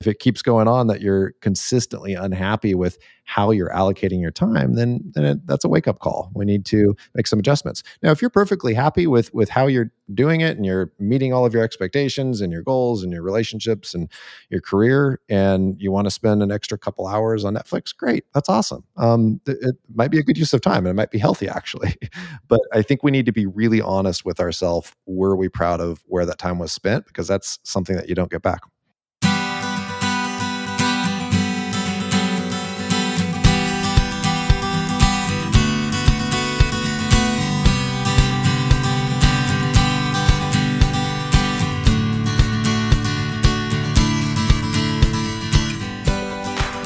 If it keeps going on that you're consistently unhappy with how you're allocating your time then then it, that's a wake up call. We need to make some adjustments. Now if you're perfectly happy with with how you're doing it and you're meeting all of your expectations and your goals and your relationships and your career and you want to spend an extra couple hours on netflix great that's awesome. Um, it, it might be a good use of time and it might be healthy actually. But i think we need to be really honest with ourselves were we proud of where that time was spent? Because that's something that you don't get back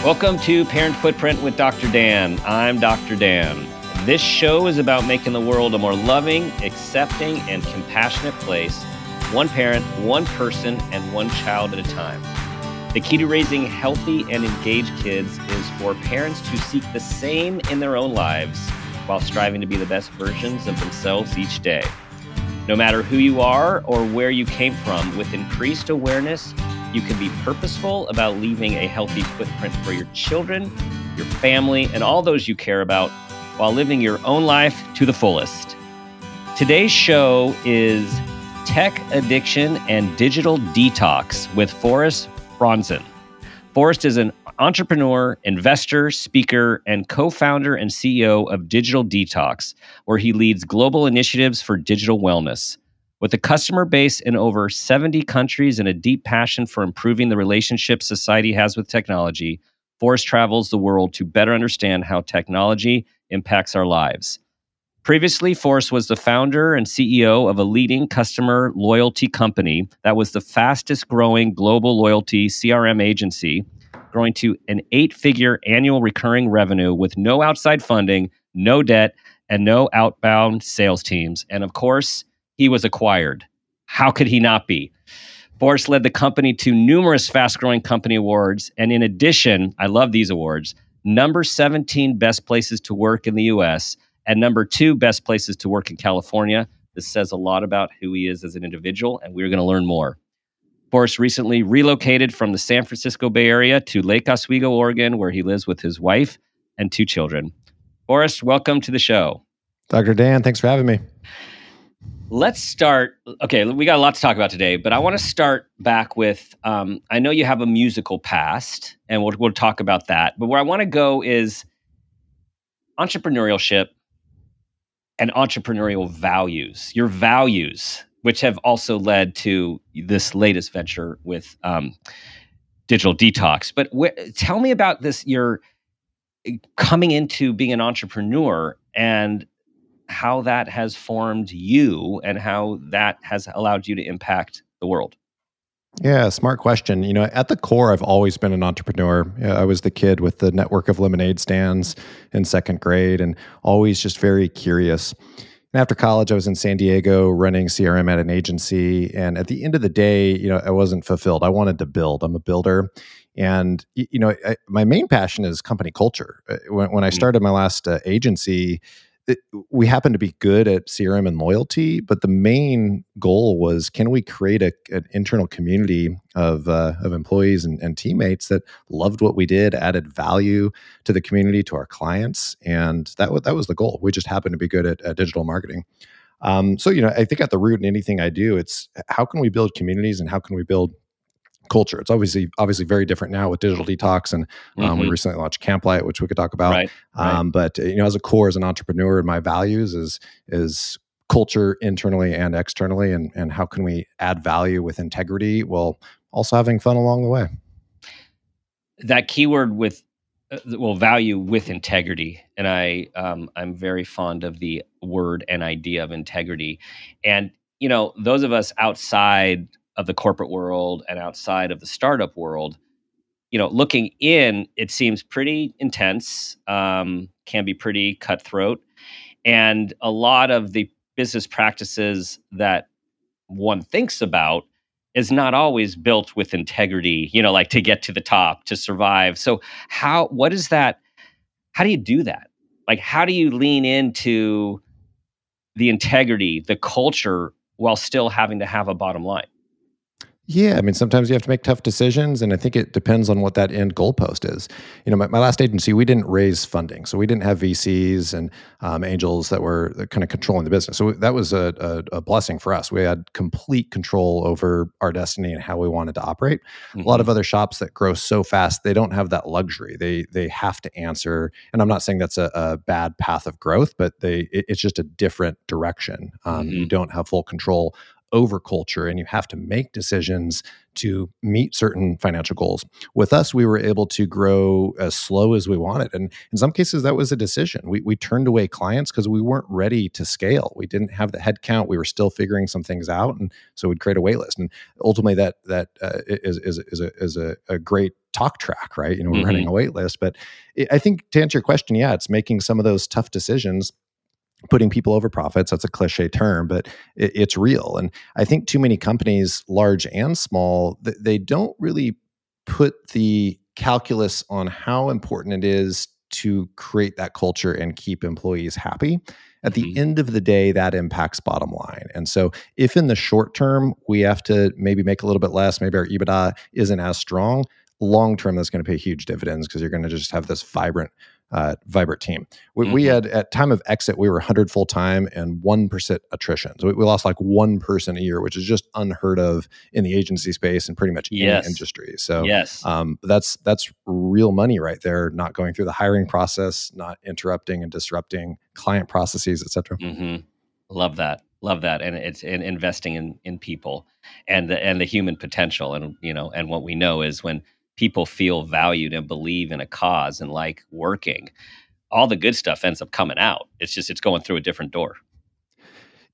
Welcome to Parent Footprint with Dr. Dan. I'm Dr. Dan. This show is about making the world a more loving, accepting, and compassionate place, one parent, one person, and one child at a time. The key to raising healthy and engaged kids is for parents to seek the same in their own lives while striving to be the best versions of themselves each day. No matter who you are or where you came from, with increased awareness, you can be purposeful about leaving a healthy footprint for your children, your family, and all those you care about while living your own life to the fullest. Today's show is Tech Addiction and Digital Detox with Forest Bronzan. Forest is an entrepreneur, investor, speaker, and co founder and CEO of Digital Detox, where he leads global initiatives for digital wellness. With a customer base in over 70 countries and a deep passion for improving the relationship society has with technology, Forest travels the world to better understand how technology impacts our lives. Previously, Forest was the founder and CEO of a leading customer loyalty company that was the fastest growing global loyalty CRM agency, growing to an eight figure annual recurring revenue with no outside funding, no debt, and no outbound sales teams. And of course, he was acquired. How could he not be? Forest led the company to numerous fast growing company awards. And in addition, I love these awards number 17 best places to work in the US and number two best places to work in California. This says a lot about who he is as an individual, and we're going to learn more. Forest recently relocated from the San Francisco Bay Area to Lake Oswego, Oregon, where he lives with his wife and two children. Forest, welcome to the show. Dr. Dan, thanks for having me. Let's start. Okay, we got a lot to talk about today, but I want to start back with um, I know you have a musical past, and we'll, we'll talk about that. But where I want to go is entrepreneurship and entrepreneurial values, your values, which have also led to this latest venture with um, Digital Detox. But wh- tell me about this, your eh, coming into being an entrepreneur and how that has formed you and how that has allowed you to impact the world. Yeah, smart question. You know, at the core, I've always been an entrepreneur. I was the kid with the network of lemonade stands in second grade and always just very curious. And after college, I was in San Diego running CRM at an agency. And at the end of the day, you know, I wasn't fulfilled. I wanted to build. I'm a builder. And, you know, I, my main passion is company culture. Uh, when, when I mm. started my last uh, agency, we happen to be good at CRM and loyalty, but the main goal was can we create a, an internal community of uh, of employees and, and, teammates that loved what we did, added value to the community, to our clients, and that was that was the goal. We just happened to be good at, at digital marketing. Um, so you know, I think at the root in anything I do, it's how can we build communities and how can we build culture. It's obviously obviously very different now with digital detox, and um, mm-hmm. we recently launched Camplight, which we could talk about. Right, right. Um, but you know, as a core, as an entrepreneur, my values is is culture internally and externally, and and how can we add value with integrity while also having fun along the way. That keyword with uh, well value with integrity and i um, i'm very fond of the word and idea of integrity and you know those of us outside of the corporate world and outside of the startup world you know looking in it seems pretty intense um, can be pretty cutthroat. And a lot of the business practices that one thinks about is not always built with integrity you know like to get to the top to survive. So how what is that how do you do that? Like how do you lean into the integrity the culture while still having to have a bottom line. Yeah, I mean, sometimes you have to make tough decisions, and I think it depends on what that end goalpost is. You know, my, my last agency, we didn't raise funding, so we didn't have VCs and um, angels that were kind of controlling the business. So that was a, a, a, blessing for us. We had complete control over our destiny and how we wanted to operate. Mm-hmm. A lot of mm-hmm. other shops that grow so fast, they don't have that luxury. They they have to answer, and I'm not saying that's a, a bad path of growth, but they it, it's just a different direction. Um, mm-hmm. You don't have full control over culture and you have to make decisions to meet certain financial goals. With us, we were able to grow as slow as we wanted. And in some cases, that was a decision. We, we turned away clients because we weren't ready to scale. We didn't have the headcount. We were still figuring some things out. And so we'd create a wait list. And ultimately, that, that uh, is is, is, a, is a, a great talk track, right? You know, we're mm-hmm. running a wait list. But it, I think to answer your question, yeah, it's making some of those tough decisions putting people over profits that's a cliche term but it, it's real and i think too many companies large and small they don't really put the calculus on how important it is to create that culture and keep employees happy at the mm-hmm. end of the day that impacts bottom line and so if in the short term we have to maybe make a little bit less maybe our ebitda isn't as strong long term that's going to pay huge dividends because you're going to just have this vibrant uh, vibrant team. We, mm-hmm. we, had at time of exit, we were 100 full time and one percent attrition. So we, we, lost like one person a year, which is just unheard of in the agency space and pretty much yes. any industry. So yes, um, that's that's real money right there. Not going through the hiring process, not interrupting and disrupting client processes, etc. Mm-hmm. Love that. Love that, and it's in investing in in people and the and the human potential, and you know, and what we know is when people feel valued and believe in a cause and like working, all the good stuff ends up coming out. It's just it's going through a different door.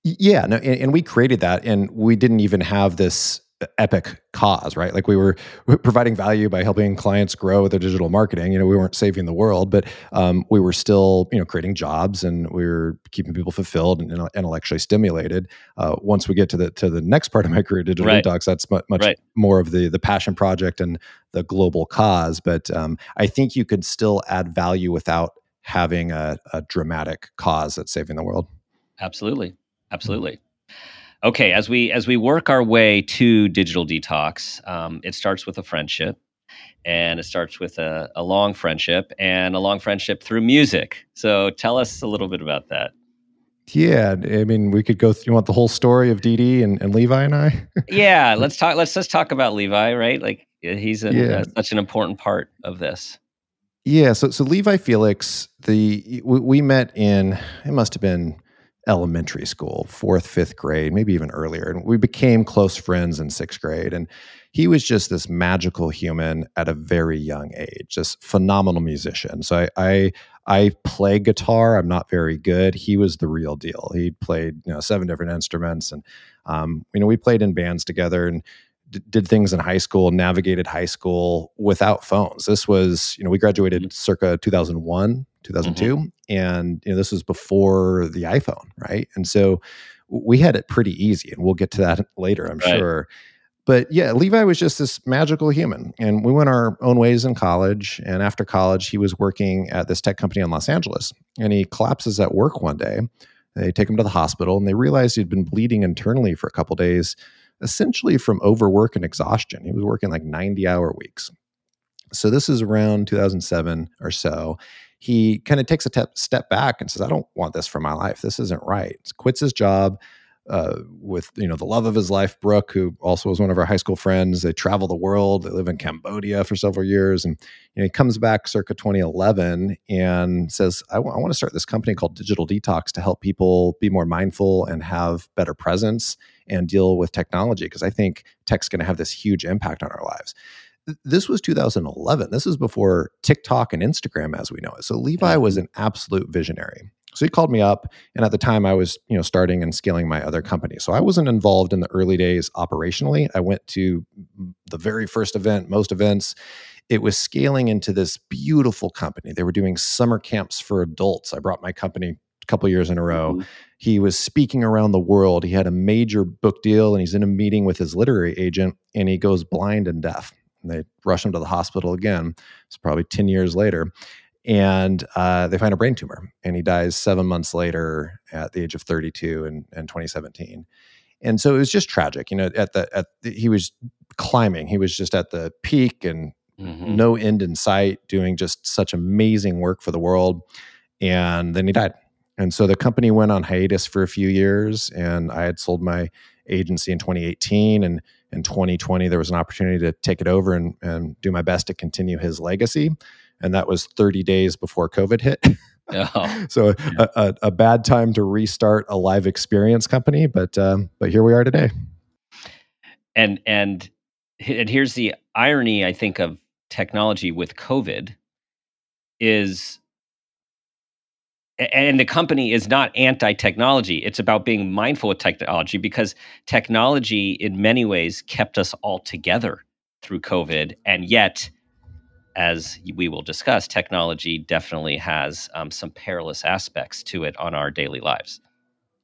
Yeah, no, and, and we created that, and we didn't even have this epic cause, right? Like we were providing value by helping clients grow with their digital marketing. You know, we weren't saving the world, but um, we were still, you know, creating jobs and we were keeping people fulfilled and intellectually stimulated. Uh, once we get to the to the next part of my career, digital right. detox, that's much, much right. more of the the passion project and the global cause. But um, I think you could still add value without having a, a dramatic cause that's saving the world. Absolutely, absolutely okay as we as we work our way to digital detox um, it starts with a friendship and it starts with a, a, long friendship and a long friendship through music. So tell us a little bit about that. Yeah i mean we could go th- you want the whole story of dd and, and levi and i? Yeah let's talk let's just talk about levi right? Like he's a, yeah. uh, such an important part of this. Yeah so so levi felix the we, we met in it must have been elementary school, fourth, fifth grade, maybe even earlier. And we became close friends in sixth grade. And he was just this magical human at a very young age, just phenomenal musician. So I, I, I play guitar. I'm not very good. He was the real deal. He played, you know, seven different instruments, and um, you know, we played in bands together and d- did things in high school. Navigated high school without phones. This was, you know, we graduated mm-hmm. circa 2001, 2002 mm-hmm. and you know this was before the iphone right? And so we had it pretty easy and we'll get to that later i'm right. sure. But yeah levi was just this magical human and we went our own ways in college and after college he was working at this tech company in los angeles and he collapses at work one day. They take him to the hospital and they realize he'd been bleeding internally for a couple days essentially from overwork and exhaustion. He was working like 90 hour weeks. So this is around 2007 or so he kind of takes a te- step back and says, I don't want this for my life. This isn't right. Quits his job uh, with, you know, the love of his life, Brooke, who also was one of our high school friends. They travel the world. They live in Cambodia for several years. And you know, he comes back circa 2011 and says, I, w- I want to start this company called Digital Detox to help people be more mindful and have better presence and deal with technology because I think tech's going to have this huge impact on our lives this was 2011. This is before TikTok and Instagram as we know it. So Levi was an absolute visionary. So he called me up, and at the time I was, you know, starting and scaling my other company. So I wasn't involved in the early days operationally. I went to the very first event, most events. It was scaling into this beautiful company. They were doing summer camps for adults. I brought my company a couple years in a row. Mm-hmm. He was speaking around the world. He had a major book deal, and he's in a meeting with his literary agent, and he goes blind and deaf and they rush him to the hospital again. It's probably 10 years later. And uh, they find a brain tumor, and he dies seven months later at the age of 32 in, in 2017. and so it was just tragic. You know, at the at the, he was climbing, he was just at the peak and mm-hmm. no end in sight, doing just such amazing work for the world, and then he died. And so the company went on hiatus for a few years, and I had sold my agency in 2018 and in 2020 there was an opportunity to take it over and, and do my best to continue his legacy. And that was 30 days before covid hit. Oh, so yeah. a, a, a, bad time to restart a live experience company but um, but here we are today. And and and here's the irony i think of technology with covid is and the company is not anti-technology. It's about being mindful of technology because technology in many ways kept us all together through covid. And yet as we will discuss technology definitely has um, some perilous aspects to it on our daily lives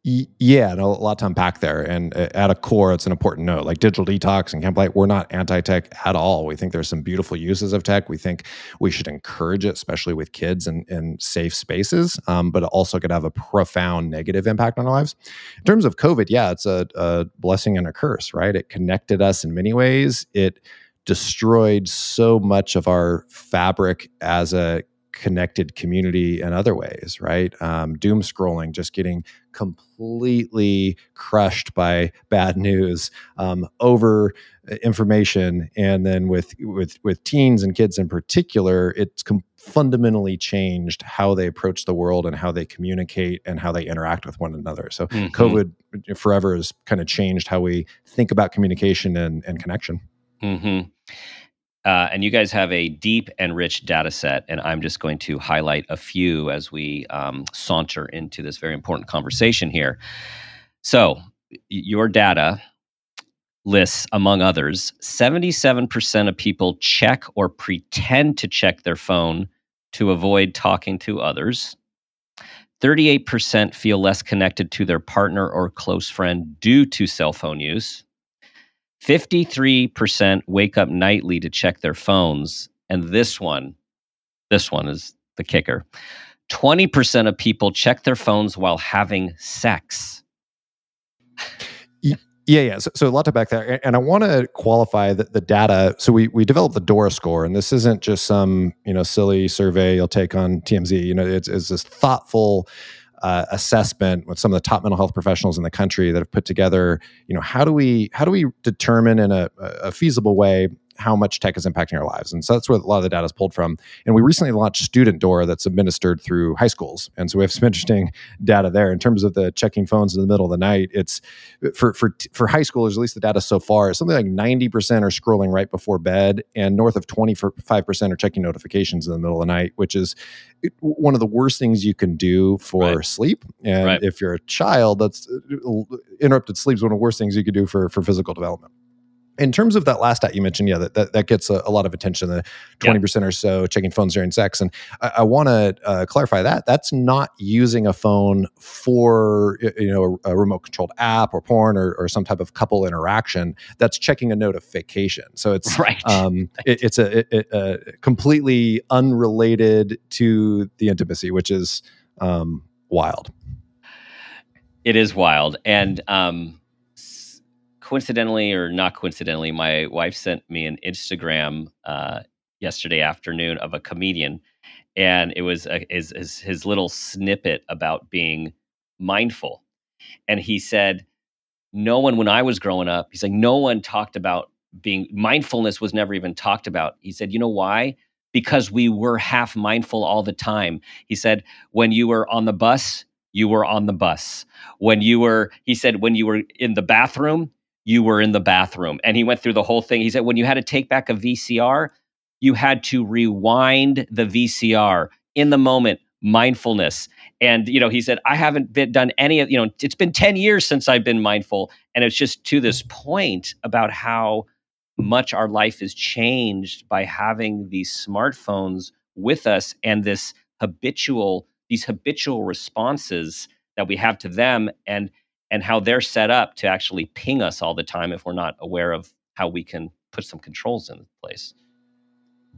yeah, and a lot to unpack there. And uh, at a core, it's an important note. Like digital detox and Camplight, we're not anti-tech at all. We think there's some beautiful uses of tech. We think we should encourage it, especially with kids and in safe spaces. Um, but it also could have a profound negative impact on our lives. In terms of COVID, yeah, it's a, a blessing and a curse, right? It connected us in many ways. It destroyed so much of our fabric as a connected community in other ways, right? Um, doom scrolling, just getting completely crushed by bad news, um, over uh, information, and then with with with teens and kids in particular, it's com- fundamentally changed how they approach the world and how they communicate and how they interact with one another. So, mm-hmm. COVID uh, forever has kind of changed how we think about communication and, and connection. Mm-hmm. Uh, and you guys have a deep and rich data set, and I'm just going to highlight a few as we um, saunter into this very important conversation here. So, your data lists, among others, 77% of people check or pretend to check their phone to avoid talking to others. 38% feel less connected to their partner or close friend due to cell phone use. 53% wake up nightly to check their phones. And this one, this one is the kicker 20% of people check their phones while having sex. Yeah, yeah. So, so a lot to back there, and I want to qualify the, the, data. So we we developed the Dora score, and this isn't just some you know silly survey you'll take on TMZ. You know, it's, it's this thoughtful uh, assessment with some of the top mental health professionals in the country that have put together you know how do we how do we determine in a, a feasible way how much tech is impacting our lives. And so that's where a lot of the data is pulled from. And we recently launched Student Dora that's administered through high schools. And so we have some interesting data there in terms of the checking phones in the middle of the night. It's for for for high schoolers, at least the data so far, is something like 90% are scrolling right before bed and north of 25% are checking notifications in the middle of the night, which is one of the worst things you can do for right. sleep. And right. if you're a child, that's uh, interrupted sleep is one of the worst things you could do for for physical development in terms of that last stat you mentioned, yeah, that, that, that gets a, a, lot of attention. The twenty yeah. percent or so checking phones during sex, and I, I want to uh, clarify that that's not using a phone for you know a, a remote controlled app or porn or, or, some type of couple interaction. That's checking a notification. So it's right. Um, it, it's a, a, completely unrelated to the intimacy, which is um, wild. It is wild, and um, coincidentally or not coincidentally, my wife sent me an Instagram uh, yesterday afternoon of a comedian, and it was a, his, his, his little snippet about being mindful, and he said, "No one when I was growing up, he's like, no one talked about being mindfulness was never even talked about." He said, "You know why?" Because we were half mindful all the time. He said, when you were on the bus, you were on the bus. When you were, he said, when you were in the bathroom, you were in the bathroom. And he went through the whole thing. He said, when you had to take back a VCR, you had to rewind the VCR in the moment, mindfulness. And, you know, he said, I haven't been, done any of, you know, it's been 10 years since I've been mindful. And it's just to this point about how much our life is changed by having these smartphones with us and this habitual, these habitual responses that we have to them. And and how they're set up to actually ping us all the time if we're not aware of how we can put some controls in place.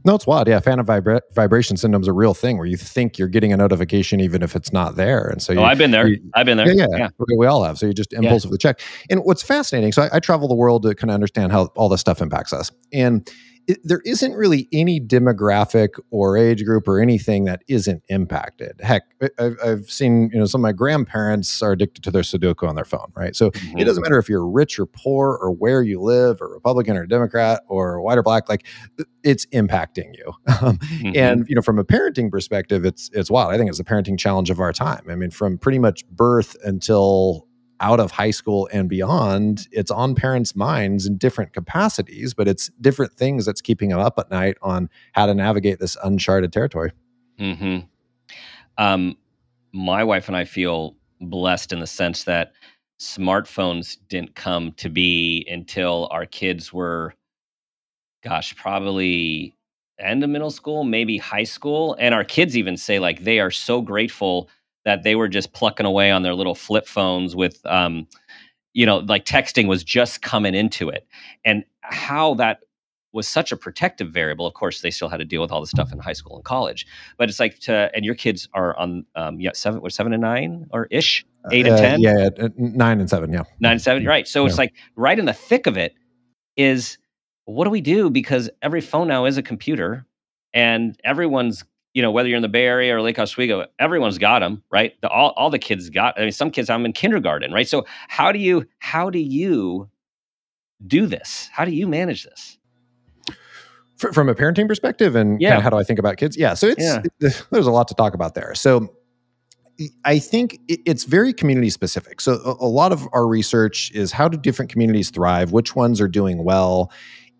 No, it's wild. Yeah, phantom vibra- vibration syndrome is a real thing where you think you're getting a notification even if it's not there, and so oh, I've been there. you- I've been there. yeah, yeah, We, we all have. So you just impulsively check. And what's fascinating, so I, I travel the world to kind of understand how all this stuff impacts us. And it, there isn't really any demographic or age group or anything that isn't impacted. Heck, I've, I've seen, you know, some of my grandparents are addicted to their Sudoku on their phone, right? So Mhm. it doesn't matter if you're rich or poor or where you live or Republican or Democrat or white or black, like it's impacting you. Um, Mhm. and you know from a parenting perspective it's it's wild i think it's the parenting challenge of our time i mean from pretty much birth until out of high school and beyond it's on parents minds in different capacities but it's different things that's keeping them up at night on how to navigate this uncharted territory hmm Um, my wife and I feel blessed in the sense that smartphones didn't come to be until our kids were, gosh, probably end of middle school, maybe high school. And our kids even say like they are so grateful that they were just plucking away on their little flip phones with, um, you know, like texting was just coming into it, and how that was such a protective variable. Of course, they still had to deal with all the stuff in high school and college, but it's like to and your kids are on um, yeah seven what seven and nine or ish eight and Uh, ten? yeah uh, nine and seven yeah. Nine and seven right. So it's like right in the thick of it is what do we do? Because every phone now is a computer and everyone's you know whether you're in the Bay Area or Lake Oswego, everyone's got them right. The, all all the kids got. I mean, some kids I'm in kindergarten right. So how do you how do you do this? How do you manage this? Fr- from a parenting perspective and Yeah. kind of how do I think about kids? Yeah. So it's Yeah. there's a lot to talk about there. So I think it- it's very community specific. So a lot of our research is how do different communities thrive? Which ones are doing well?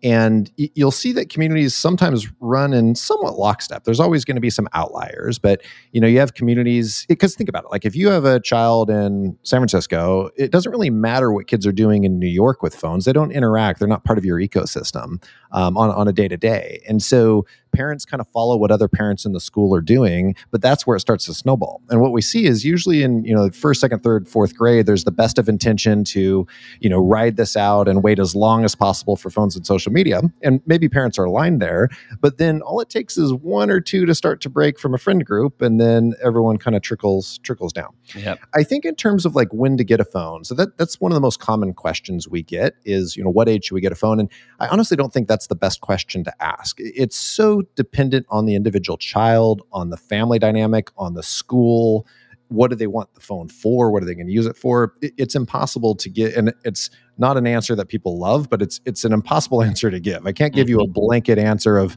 And you'll see that communities sometimes run in somewhat lockstep. There's always going to be some outliers, but you know, you have communities because think about it. Like if you have a child in San Francisco, it doesn't really matter what kids are doing in New York with phones. They don't interact. They're not part of your ecosystem um, on on a day to day. And so parents kind of follow what other parents in the school are doing, but that's where it starts to snowball. And what we see is usually in you know first, second, third, fourth grade, there's the best of intention to you know ride this out and wait as long as possible for phones and social media. And maybe parents are aligned there, but then all it takes is one or two to start to break from a friend group, and then everyone kind of trickles trickles down. Yep. I think in terms of like when to get a phone, so that that's one of the most common questions we get is you know what age should we get a phone? And I honestly don't think that's the best question to ask. It's so dependent on the individual child, on the family dynamic, on the school. What do they want the phone for? What are they going to use it for? It- It's impossible to get, and it's not an answer that people love, but it's it's an impossible answer to give. I can't give you a mm-hmm. blanket answer of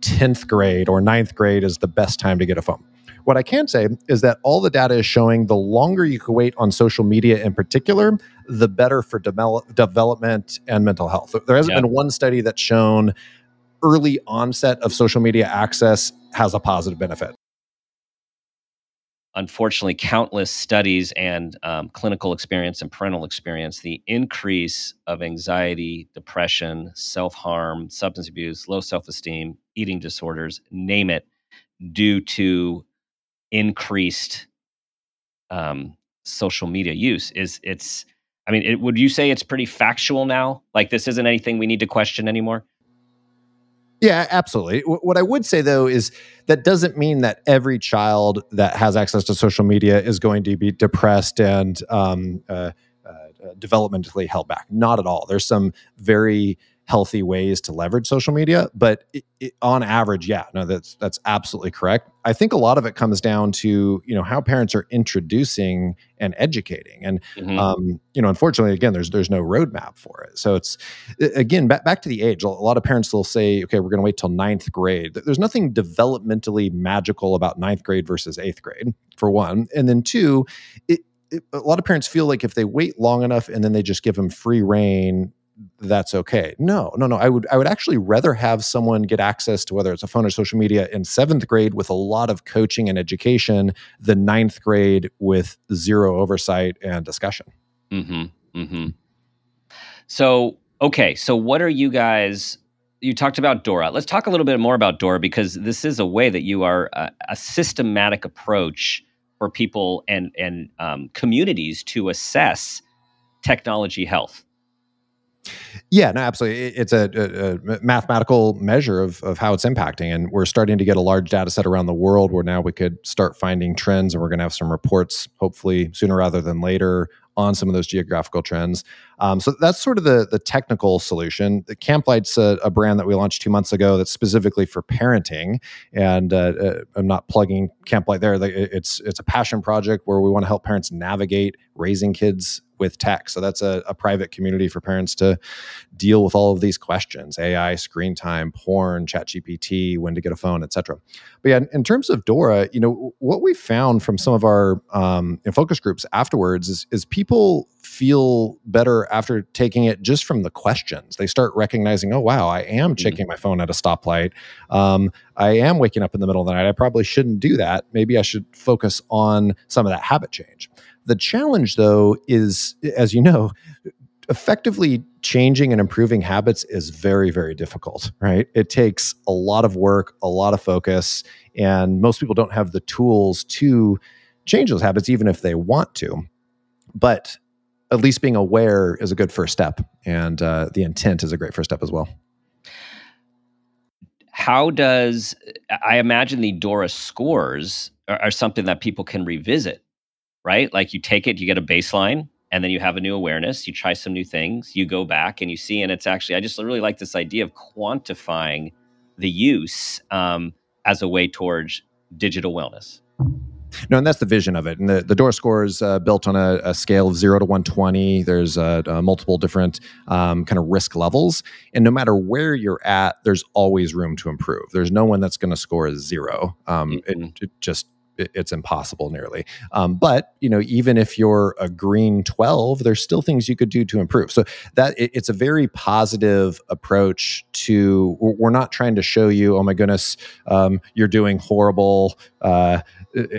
tenth grade or ninth grade is the best time to get a phone. What I can say is that all the data is showing the longer you can wait on social media in particular, the better for develop, development and mental health. There hasn't Yeah. been one study that's shown early onset of social media access has a positive benefit. unfortunately countless studies and um, clinical experience and parental experience the increase of anxiety depression self-harm substance abuse low self-esteem eating disorders name it due to increased um, social media use is it's i mean it, would you say it's pretty factual now like this isn't anything we need to question anymore Yeah, absolutely. Wh- What I would say though is that doesn't mean that every child that has access to social media is going to be depressed and um, uh, uh, developmentally held back. Not at all. There's some very healthy ways to leverage social media, but it, it, on average, yeah, no, that's that's absolutely correct. I think a lot of it comes down to you know how parents are introducing and educating, and Mhm. um, you know, unfortunately, again, there's there's no roadmap for it. So it's again back back to the age. A lot of parents will say, okay, we're going to wait till ninth grade. There's nothing developmentally magical about ninth grade versus eighth grade, for one, and then two, it, a lot of parents feel like if they wait long enough and then they just give them free reign that's okay. No, no, no. I would I would actually rather have someone get access to whether it's a phone or social media in seventh grade with a lot of coaching and education than ninth grade with zero oversight and discussion. Mm-hmm. Mm-hmm. So, okay. So, what are you guys? You talked about Dora. Let's talk a little bit more about Dora because this is a way that you are a, a systematic approach for people and and um, communities to assess technology health. Yeah, no, absolutely. It's a, a, a, mathematical measure of, of how it's impacting. And we're starting to get a large data set around the world where now we could start finding trends and we're going to have some reports, hopefully sooner rather than later, on some of those geographical trends. Um, so that's sort of the the technical solution. The Camplight's a, a, brand that we launched two months ago that's specifically for parenting, and uh, uh, I'm not plugging Camplight there. It's it's a passion project where we want to help parents navigate raising kids with tech. So that's a, a, private community for parents to deal with all of these questions: AI, screen time, porn, ChatGPT, when to get a phone, etc. But yeah, in, terms of Dora, you know what we found from some of our um, focus groups afterwards is, is people feel better after taking it just from the questions. They start recognizing, oh wow, I am mm-hmm. checking my phone at a stoplight. Um, I am waking up in the middle of the night. I probably shouldn't do that. Maybe I should focus on some of that habit change. The challenge, though, is, as you know, effectively changing and improving habits is very, very difficult, right? It takes a lot of work, a lot of focus, and most people don't have the tools to change those habits, even if they want to. But at least being aware is a good first step, and uh, the intent is a great first step as well. How does I imagine the Dora scores are, are something that people can revisit right? Like you take it, you get a baseline, and then you have a new awareness. You try some new things, you go back and you see. And it's actually, I just really like this idea of quantifying the use um, as a way towards digital wellness. No, and that's the vision of it. And the, the Dora score is uh, built on a, a, scale of zero to 120. There's uh, uh, multiple different um, kind of risk levels. And no matter where you're at, there's always room to improve. There's no one that's going to score a zero. Um, mm-hmm. it, it, just it's impossible nearly. Um, but you know, even if you're a green 12, there's still things you could do to improve. So that it, it's a very positive approach to. We're not trying to show you, oh my goodness, um, you're doing horrible. Uh,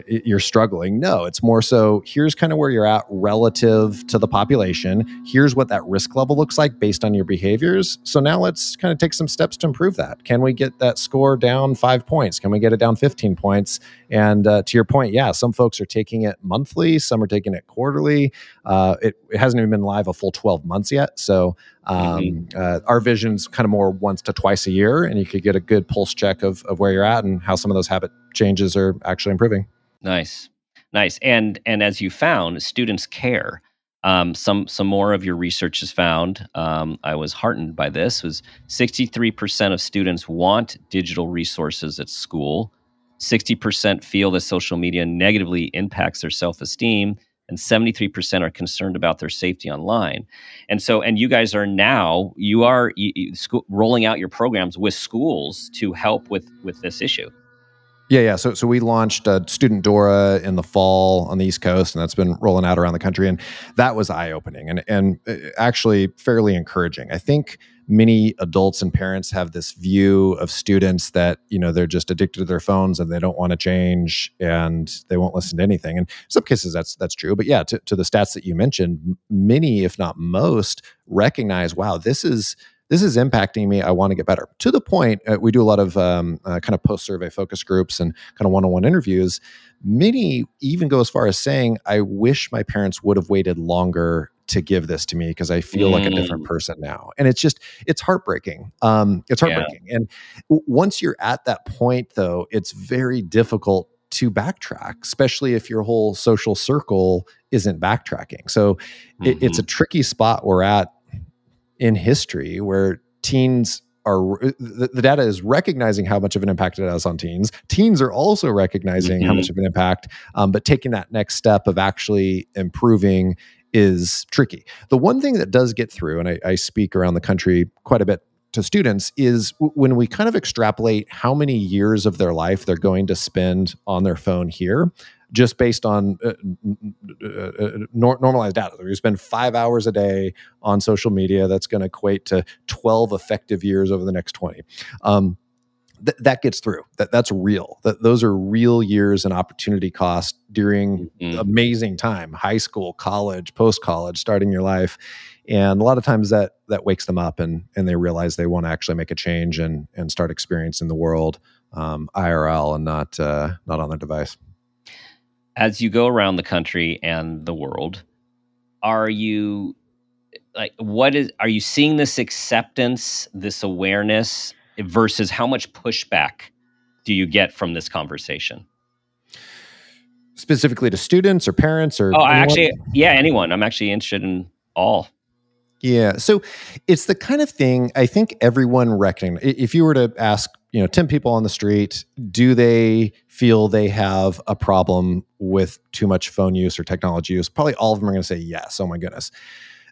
you're struggling. No, it's more so here's kind of where you're at relative to the population. Here's what that risk level looks like based on your behaviors. So now let's kind of take some steps to improve that. Can we get that score down five points? Can we get it down 15 points? And uh, to your point, yeah, some folks are taking it monthly, some are taking it quarterly. Uh, it, it, hasn't even been live a full 12 months yet. So um, mm-hmm. uh, our vision's kind of more once to twice a year, and you could get a good pulse check of, of where you're at and how some of those habit changes are actually improving. Nice, nice. And and as you found, students care. Um, some some more of your research has found. Um, I was heartened by this. Was sixty three percent of students want digital resources at school. Sixty percent feel that social media negatively impacts their self esteem and 73% are concerned about their safety online. And so, and you guys are now, you are you, you, school, rolling out your programs with schools to help with, with this issue. Yeah, yeah. So, so we launched uh, Student Dora in the fall on the East Coast, and that's been rolling out around the country, and that was eye opening and and uh, actually fairly encouraging. I think many adults and parents have this view of students that you know they're just addicted to their phones and they don't want to change and they won't listen to anything. And some cases that's that's true. But yeah to, to the stats that you mentioned many if not most recognize wow this is this is impacting me. I want to get better. To the point uh, we do a lot of um, uh, kind of post survey focus groups and kind of one-on-one interviews. Many even go as far as saying i wish my parents would have waited longer to give this to me because I feel mm. like a different mm. person now. And it's just, it's heartbreaking. Um, it's heartbreaking. Yeah. And w- once you're at that point, though, it's very difficult to backtrack, especially if your whole social circle isn't backtracking. So mm-hmm. it, it's a mm-hmm. tricky spot we're at in history where teens are the, the, data is recognizing how much of an impact it has on teens. Teens are also recognizing mm-hmm. how much of an impact, um, but taking that next step of actually improving is tricky. The one thing that does get through, and I, I speak around the country quite a bit to students, is when we kind of extrapolate how many years of their life they're going to spend on their phone here, just based on uh, uh, uh, nor- normalized data. You spend five hours a day on social media, that's going to equate to 12 effective years over the next 20. Um, th- that gets through. That that's real. That those are real years and opportunity cost during mm-hmm. amazing time, high school, college, post college, starting your life, and a lot of times that that wakes them up and and they realize they want to actually make a change and and start experiencing the world um, IRL and not uh, not on their device. As you go around the country and the world, are you like what is are you seeing this acceptance, this awareness versus how much pushback do you get from this conversation? Specifically to students or parents or Oh, I actually yeah, anyone. I'm actually interested in all. Yeah. So it's the kind of thing I think everyone reckoning. If you were to ask, you know, 10 people on the street, do they feel they have a problem with too much phone use or technology use? Probably all of them are going to say yes. Oh my goodness.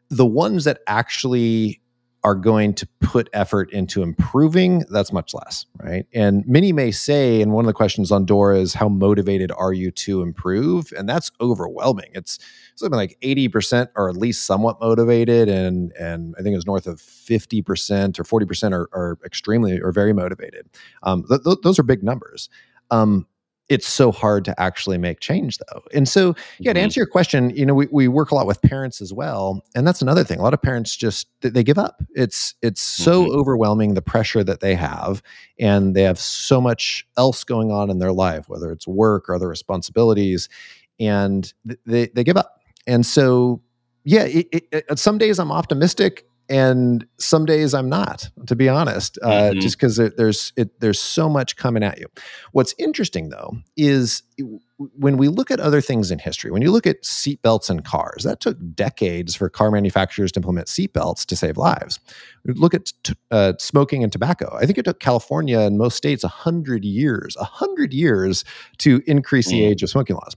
The ones that actually are going to put effort into improving, that's much less, right? And many may say, and one of the questions on Dora is, how motivated are you to improve? And that's overwhelming. It's something like 80% are at least somewhat motivated, and and I think it was north of 50% or 40% are, are extremely or very motivated. Um, th- th- those are big numbers. Um, it's so hard to actually make change though and so yeah to mm-hmm. answer your question you know we, we work a lot with parents as well and that's another thing a lot of parents just they give up it's it's so mm-hmm. overwhelming the pressure that they have and they have so much else going on in their life whether it's work or other responsibilities and they, they give up and so yeah it, it, some days i'm optimistic and some days I'm not, to be honest, uh, mm-hmm. just because there's it, there's so much coming at you. What's interesting though is when we look at other things in history, when you look at seatbelts in cars, that took decades for car manufacturers to implement seatbelts to save lives. Look at t- uh, smoking and tobacco. I think it took California and most states hundred years, hundred years to increase mm. the age of smoking laws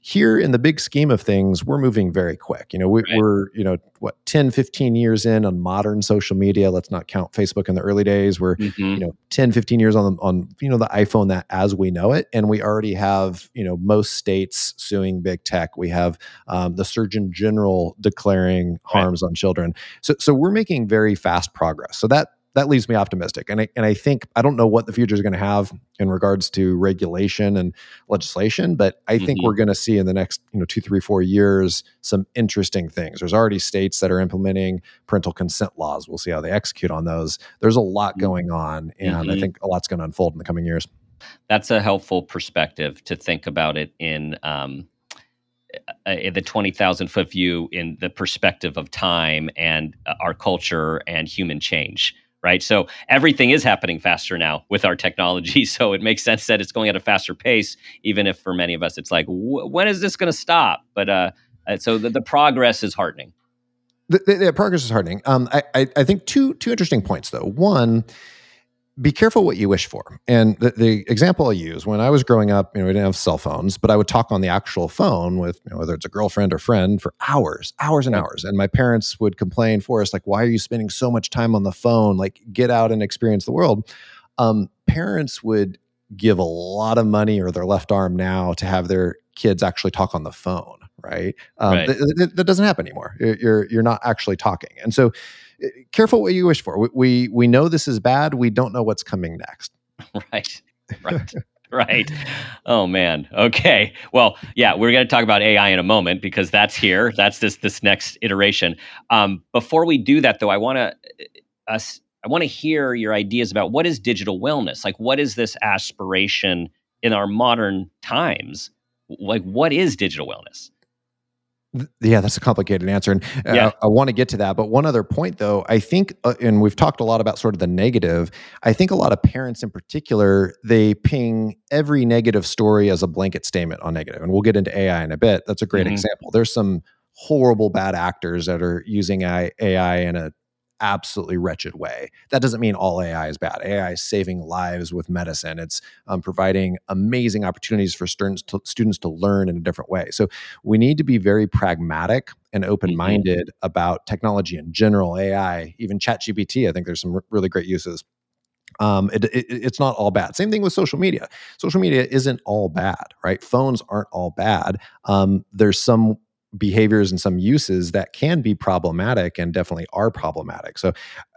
here in the big scheme of things we're moving very quick. You know we, are you know what 10 15 years in on modern social media. Let's not count facebook in the early days. We're mm-hmm. you know 10 15 years on on you know the iphone that as we know it. And we already have you know most states suing big tech. We have um, the surgeon general declaring harms right. on children. So so we're making very fast progress. So that that leaves me optimistic. And I, and I think I don't know what the future is going to have in regards to regulation and legislation, but I think mm-hmm. we're going to see in the next you know two, three, four years some interesting things. There's already states that are implementing parental consent laws. We'll see how they execute on those. There's a lot mm-hmm. going on, and mm-hmm. I think a lot's going to unfold in the coming years. That's a helpful perspective to think about it in. Um, uh, the 20,000 foot view in the perspective of time and uh, our culture and human change right? So everything is happening faster now with our technology. So it makes sense that it's going at a faster pace, even if for many of us it's like, when is this going to stop? But uh, uh, so the, the progress is heartening. The, the, the progress is heartening. Um, I, I, I think two two interesting points though. One be careful what you wish for. And the, the, example I use when I was growing up, you know, we didn't have cell phones, but I would talk on the actual phone with, you know, whether it's a girlfriend or friend for hours, hours and hours. And my parents would complain for us, like, why are you spending so much time on the phone? Like, get out and experience the world. Um, parents would give a lot of money or their left arm now to have their kids actually talk on the phone. Right. Um, right. Th- th- that doesn't happen anymore. You're, you're, you're not actually talking. And so, careful what you wish for. We, we, we know this is bad. We don't know what's coming next. Right. Right. right. Oh man. Okay. Well, yeah, we're going to talk about AI in a moment because that's here. That's this this next iteration. Um, before we do that, though, I want to uh, us. I want to hear your ideas about what is digital wellness. Like, what is this aspiration in our modern times? Like, what is digital wellness? Yeah, that's a complicated answer, and uh, yeah. I, I want to get to that. But one other point, though, I think, uh, and we've talked a lot about sort of the negative. I think a lot of parents, in particular, they ping every negative story as a blanket statement on negative, and we'll get into AI in a bit. That's a great mm-hmm. example. There's some horrible bad actors that are using AI in a absolutely wretched way. That doesn't mean all AI is bad. AI is saving lives with medicine. It's um, providing amazing opportunities for students to, students to learn in a different way. So we need to be very pragmatic and open minded mm-hmm. about technology in general, AI, even ChatGPT. I think there's some r- really great uses. Um, it, it, it's not all bad. Same thing with social media. Social media isn't all bad, right? Phones aren't all bad. Um, there's some behaviors and some uses that can be problematic and definitely are problematic. So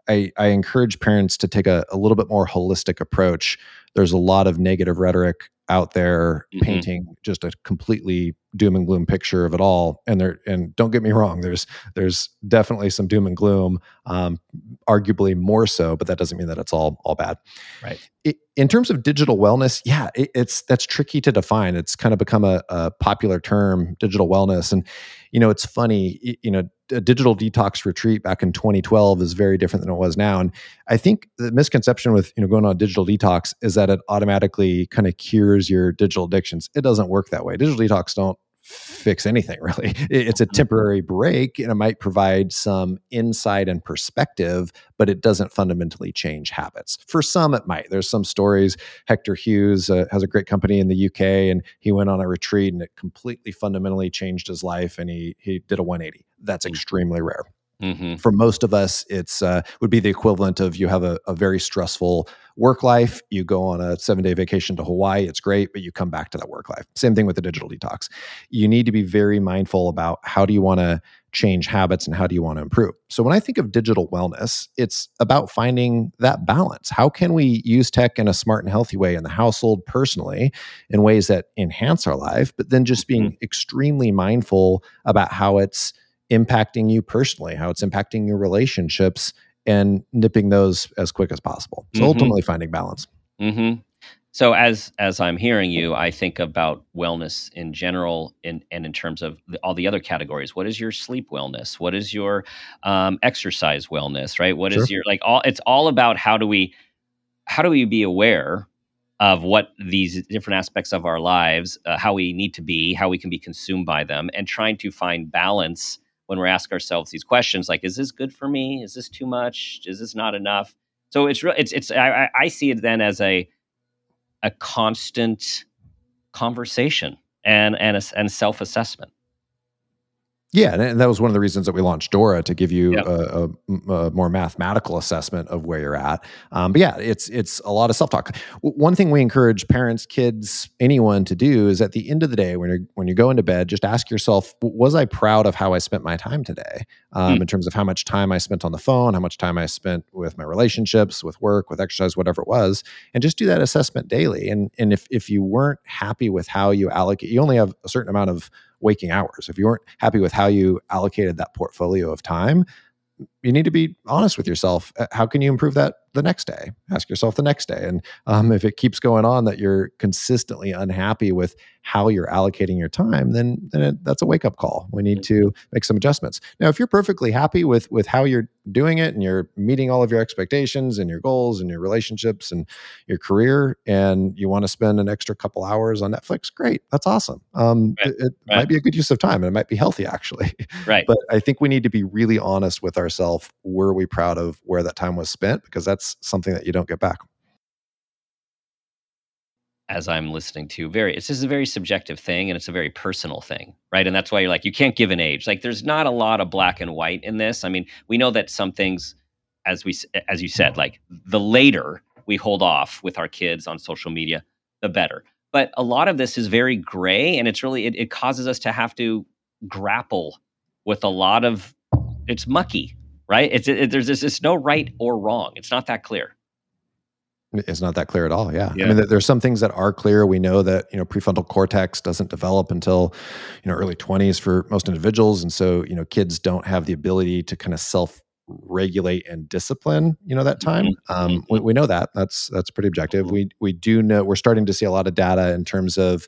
I, I encourage parents to take a, a, little bit more holistic approach. There's a lot of negative rhetoric out there mm-hmm. painting just a completely doom and gloom picture of it all. And there and don't get me wrong there's there's definitely some doom and gloom um, arguably more so but that doesn't mean that it's all all bad. Right. It, in terms of digital wellness yeah it, it's that's tricky to define. It's kind of become a, a popular term digital wellness. And you know, it's funny, you know, a digital detox retreat back in 2012 is very different than it was now. And I think the misconception with, you know, going on digital detox is that it automatically kind of cures your digital addictions. It doesn't work that way. Digital detox don't fix anything really. It's a mm-hmm. temporary break and it might provide some insight and perspective, but it doesn't fundamentally change habits. For some, it might. There's some stories. Hector Hughes uh, has a great company in the UK and he went on a retreat and it completely fundamentally changed his life and he, he did a 180. That's mm-hmm. extremely rare. Mm-hmm. For most of us, it's uh, would be the equivalent of you have a, a, very stressful work life. You go on a seven day vacation to Hawaii. It's great, but you come back to that work life. Same thing with the digital detox. You need to be very mindful about how do you want to change habits and how do you want to improve. So when I think of digital wellness, it's about finding that balance. How can we use tech in a smart and healthy way in the household, personally, in ways that enhance our life, but then just being mm-hmm. extremely mindful about how it's impacting you personally, how it's impacting your relationships, and nipping those as quick as possible. So mm-hmm. ultimately, finding balance. Mm-hmm. So as as I'm hearing you, I think about wellness in general, in, and in terms of the, all the other categories. What is your sleep wellness? What is your um, exercise wellness? Right? What sure. is your like all? It's all about how do we how do we be aware of what these different aspects of our lives, uh, how we need to be, how we can be consumed by them, and trying to find balance when we ask ourselves these questions like is this good for me? Is this too much? Is this not enough? So it's real it's it's I, I see it then as a a constant conversation and and a, and self-assessment yeah, and that was one of the reasons that we launched Dora to give you yep. a, a, a, more mathematical assessment of where you're at. Um, but yeah, it's it's a lot of self talk. One thing we encourage parents, kids, anyone to do is at the end of the day, when you're when you go into bed, just ask yourself, was I proud of how I spent my time today? Um, mm. In terms of how much time I spent on the phone, how much time I spent with my relationships, with work, with exercise, whatever it was, and just do that assessment daily. And and if if you weren't happy with how you allocate, you only have a certain amount of waking hours. If you weren't happy with how you allocated that portfolio of time, you need to be honest with yourself. Uh, how can you improve that the next day? Ask yourself the next day. And um, if it keeps going on that you're consistently unhappy with how you're allocating your time, then then it, that's a wake up call. We need to make some adjustments. Now, if you're perfectly happy with with how you're doing it and you're meeting all of your expectations and your goals and your relationships and your career, and you want to spend an extra couple hours on Netflix, great. That's awesome. Um, right. It, it right. might be a good use of time and it might be healthy actually. Right. but I think we need to be really honest with ourselves. Were we proud of where that time was spent? Because that's something that you don't get back as I'm listening to very it's just a very subjective thing and it's a very personal thing, right? And that's why you're like you can't give an age. Like there's not a lot of black and white in this. I mean, we know that some things as we as you said, like the later we hold off with our kids on social media, the better. But a lot of this is very gray and it's really it, it causes us to have to grapple with a lot of it's mucky, right? It's it, there's this it's no right or wrong. It's not that clear. It's not that clear at all. Yeah. yeah. I mean, there's some things that are clear. We know that, you know, prefrontal cortex doesn't develop until, you know, early 20s for most individuals. And so, you know, kids don't have the ability to kind of self regulate and discipline, you know, that time. Mm-hmm. Um, we, mm-hmm. we know that. That's that's pretty objective. We we do know we're starting to see a lot of data in terms of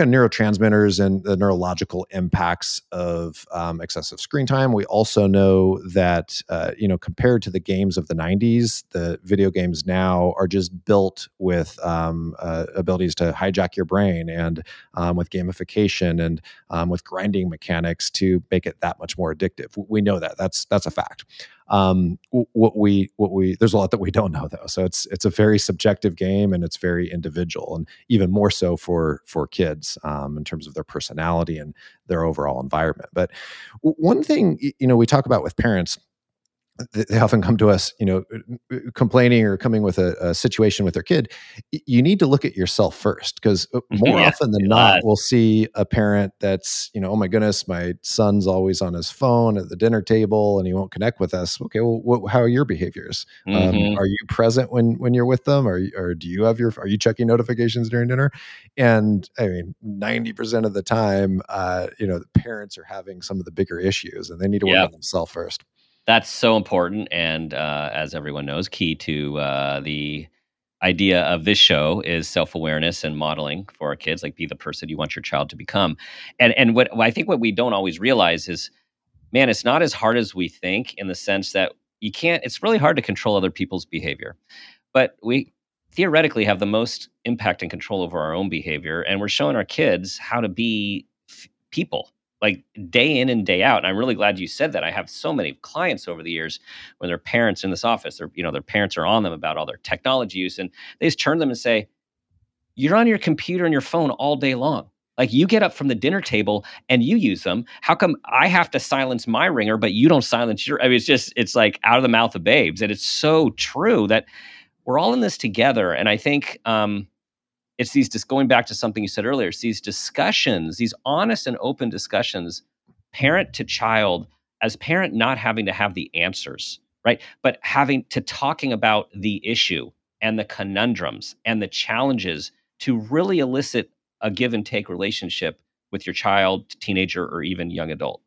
kind of neurotransmitters and the neurological impacts of um, excessive screen time. We also know that, uh, you know, compared to the games of the 90s, the video games now are just built with um, uh, abilities to hijack your brain and um, with gamification and um, with grinding mechanics to make it that much more addictive. We know that. That's that's a fact. Um, what we what we there's a lot that we don't know though. So it's it's a very subjective game and it's very individual and even more so for for kids um, in terms of their personality and their overall environment. But one thing you know we talk about with parents they often come to us, you know, complaining or coming with a, a situation with their kid. You need to look at yourself first because uh, more yeah, often than not, we'll see a parent that's, you know, oh my goodness, my son's always on his phone at the dinner table and he won't connect with us. Okay, well, what, how are your behaviors? Um, mm-hmm. Um, are you present when when you're with them, or or do you have your are you checking notifications during dinner? And I mean, ninety percent of the time, uh, you know, the parents are having some of the bigger issues, and they need to work yep. on themselves first that's so important and uh, as everyone knows key to uh, the idea of this show is self-awareness and modeling for our kids like be the person you want your child to become. And and what i think what we don't always realize is man it's not as hard as we think in the sense that you can't it's really hard to control other people's behavior. But we theoretically have the most impact and control over our own behavior and we're showing our kids how to be f- people like day in and day out. And I'm really glad you said that. I have so many clients over the years when their parents in this office, their, you know, their parents are on them about all their technology use. And they just turn them and say, You're on your computer and your phone all day long. Like you get up from the dinner table and you use them. How come I have to silence my ringer, but you don't silence your? I mean, it's just, it's like out of the mouth of babes. And it's so true that we're all in this together. And I think, um, it's these just going back to something you said earlier it's these discussions these honest and open discussions parent to child as parent not having to have the answers right? But having to talking about the issue and the conundrums and the challenges to really elicit a give and take relationship with your child teenager or even young adult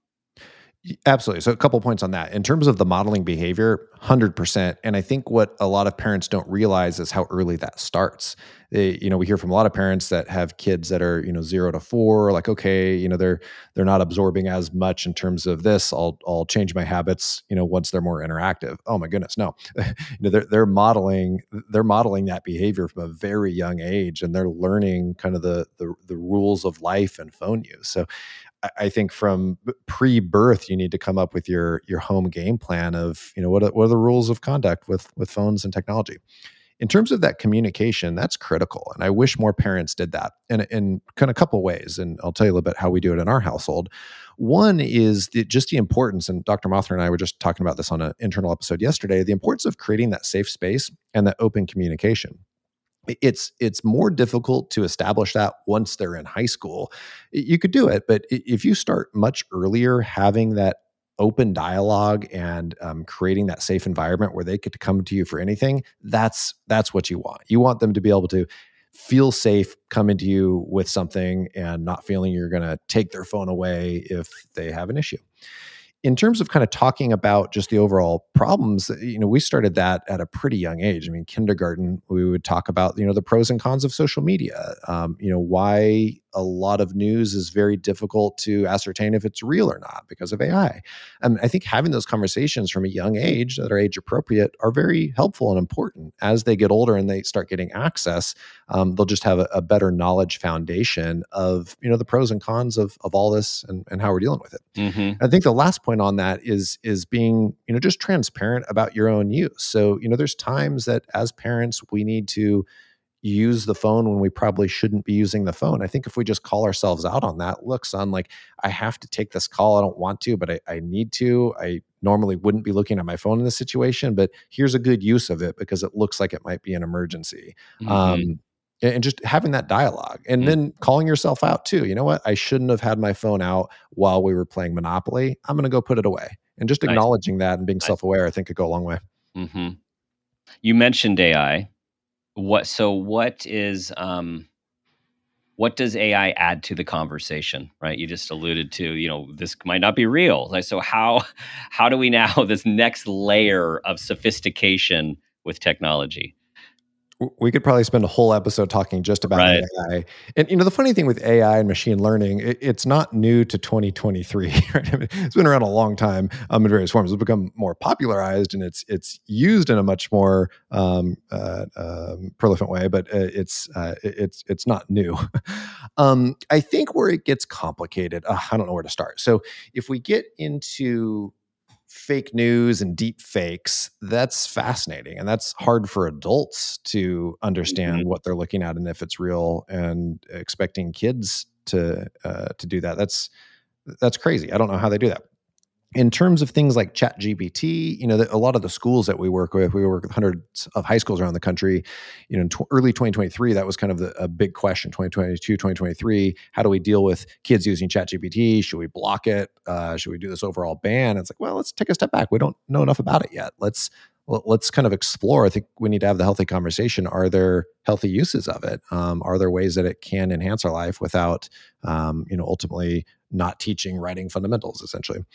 Absolutely. So, a couple points on that. In terms of the modeling behavior, 100%. And I think what a lot of parents don't realize is how early that starts. They, you know, we hear from a lot of parents that have kids that are, you know, zero to four, like, okay, you know, they're they're not absorbing as much in terms of this. I'll I'll change my habits, you know, once they're more interactive. Oh my goodness, no. you know, they're they're modeling they're modeling that behavior from a very young age and they're learning kind of the the, the rules of life and phone use. So I think from pre-birth, you need to come up with your your home game plan of you know what are, what are the rules of conduct with with phones and technology. In terms of that communication, that's critical, and I wish more parents did that in in kind of a couple ways. And I'll tell you a little bit how we do it in our household. One is the, just the importance, and Dr. Mothler and I were just talking about this on an internal episode yesterday. The importance of creating that safe space and that open communication it's it's more difficult to establish that once they're in high school. You could do it but if you start much earlier having that open dialogue and um, creating that safe environment where they get to come to you for anything that's that's what you want. You want them to be able to feel safe coming to you with something and not feeling you're going to take their phone away if they have an issue in terms of kind of talking about just the overall problems, you know, we started that at a pretty young age. I mean, kindergarten, we would talk about, you know, the pros and cons of social media, um, you know, why a lot of news is very difficult to ascertain if it's real or not because of AI. And I think having those conversations from a young age that are age appropriate are very helpful and important. As they get older and they start getting access, um, they'll just have a, a, better knowledge foundation of you know the pros and cons of of all this and, and how we're dealing with it. Mm-hmm. I think the last point on that is is being you know just transparent about your own use. So you know there's times that as parents we need to use the phone when we probably shouldn't be using the phone. I think if we just call ourselves out on that, look, son, like I have to take this call. I don't want to, but I, I need to. I normally wouldn't be looking at my phone in this situation, but here's a good use of it because it looks like it might be an emergency. Mm-hmm. Um, and just having that dialogue and mm-hmm. then calling yourself out too. You know what? I shouldn't have had my phone out while we were playing Monopoly. I'm going to go put it away. And just acknowledging nice. that and being nice. self aware, I think could go a long way. Mm-hmm. You mentioned AI what so what is um what does ai add to the conversation right? You just alluded to you know this might not be real. Like so how how do we now this next layer of sophistication with technology we could probably spend a whole episode talking just about right. AI. And you know, the funny thing with AI and machine learning, it, it's not new to 2023. Right? I mean, it's been around a long time um, in various forms. It's become more popularized and it's it's used in a much more um, uh, um, prolific way, but uh, it's uh, it's it's not new. Um, I think where it gets complicated, uh, I don't know where to start. So if we get into fake news and deep fakes that's fascinating and that's hard for adults to understand mm-hmm. what they're looking at and if it's real and expecting kids to uh, to do that. That's that's crazy. I don't know how they do that in terms of things like chat gpt you know the, a lot of the schools that we work with we work with hundreds of high schools around the country. You know in tw- early 2023 that was kind of the, a big question 2022 2023 how do we deal with kids using chat gpt should we block it? Uh, should we do this overall ban? It's like well let's take a step back. We don't know enough about it yet. Let's let's kind of explore. I think we need to have the healthy conversation. Are there healthy uses of it? Um, are there ways that it can enhance our life without um, you know ultimately not teaching writing fundamentals essentially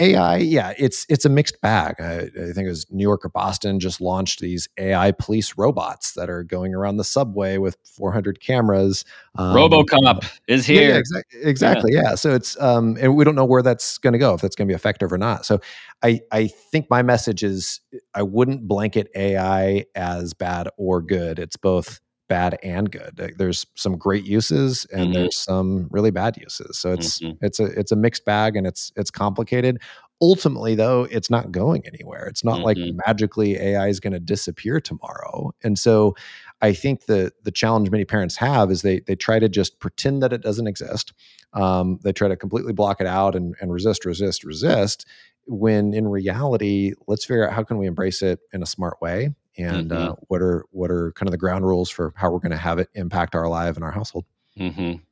AI, yeah, it's it's a mixed bag. I, I, think it was New York or Boston just launched these AI police robots that are going around the subway with 400 cameras. Um, RoboCop is here. Yeah, yeah exactly. Exactly. Yeah. yeah. So it's um, and we don't know where that's going to go if that's going to be effective or not. So I I think my message is I wouldn't blanket AI as bad or good. It's both bad and good. There's some great uses and mm-hmm. there's some really bad uses. So it's mm-hmm. it's a it's a mixed bag and it's it's complicated. Ultimately though, it's not going anywhere. It's not mm-hmm. like magically AI is going to disappear tomorrow. And so I think the the challenge many parents have is they they try to just pretend that it doesn't exist. Um, they try to completely block it out and, and resist, resist, resist. When in reality, let's figure out how can we embrace it in a smart way and mm-hmm. uh, what are what are kind of the ground rules for how we're going to have it impact our life and our household. Mm-hmm.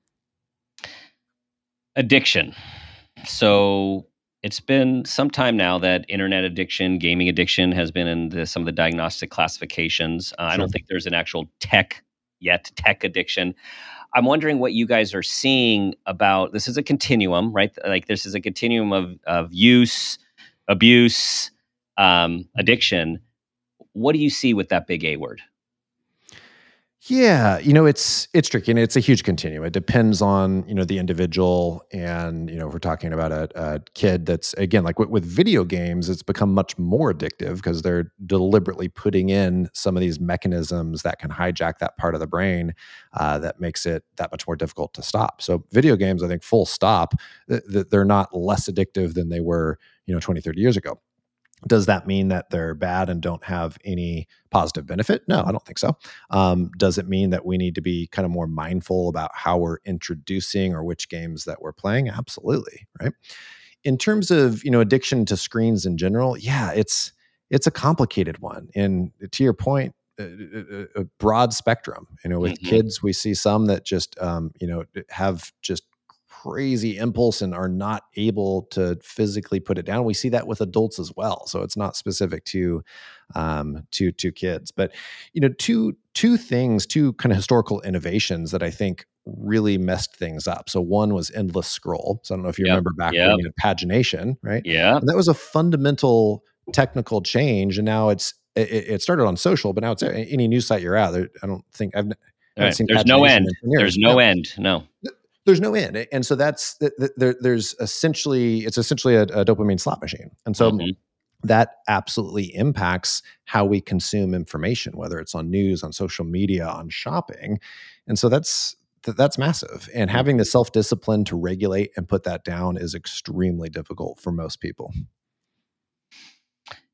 Addiction. So it's been some time now that internet addiction, gaming addiction has been in the, some of the diagnostic classifications. Uh, sure. I don't think there's an actual tech yet, tech addiction. I'm wondering what you guys are seeing about this is a continuum, right? Like this is a continuum of, of use, abuse, um, addiction what do you see with that big A word? Yeah, you know, it's it's tricky and it's a huge continuum. It depends on you know the individual, and you know if we're talking about a, a kid that's again like with, with, video games, it's become much more addictive because they're deliberately putting in some of these mechanisms that can hijack that part of the brain uh, that makes it that much more difficult to stop. So video games, I think, full stop, th- th- they're not less addictive than they were you know 20, 30 years ago does that mean that they're bad and don't have any positive benefit? No, I don't think so. Um, does it mean that we need to be kind of more mindful about how we're introducing or which games that we're playing? Absolutely, right. In terms of you know addiction to screens in general, yeah, it's it's a complicated one. And to your point, a, a broad spectrum. You know, with mm-hmm. kids, we see some that just um, you know have just crazy impulse and are not able to physically put it down. We see that with adults as well. So it's not specific to um, to to kids. But you know, two two things, two kind of historical innovations that I think really messed things up. So one was endless scroll. So I don't know if you yep. remember back yep. when you had pagination, right? Yeah, that was a fundamental technical change, and now it's it, it started on social, but now it's any news site you're at. I don't think I've. Right. There's no end. There's no end. No there's no end and so that's there, there's essentially it's essentially a, a, dopamine slot machine and so mm-hmm. that absolutely impacts how we consume information whether it's on news on social media on shopping and so that's that's massive and mm-hmm. having the self-discipline to regulate and put that down is extremely difficult for most people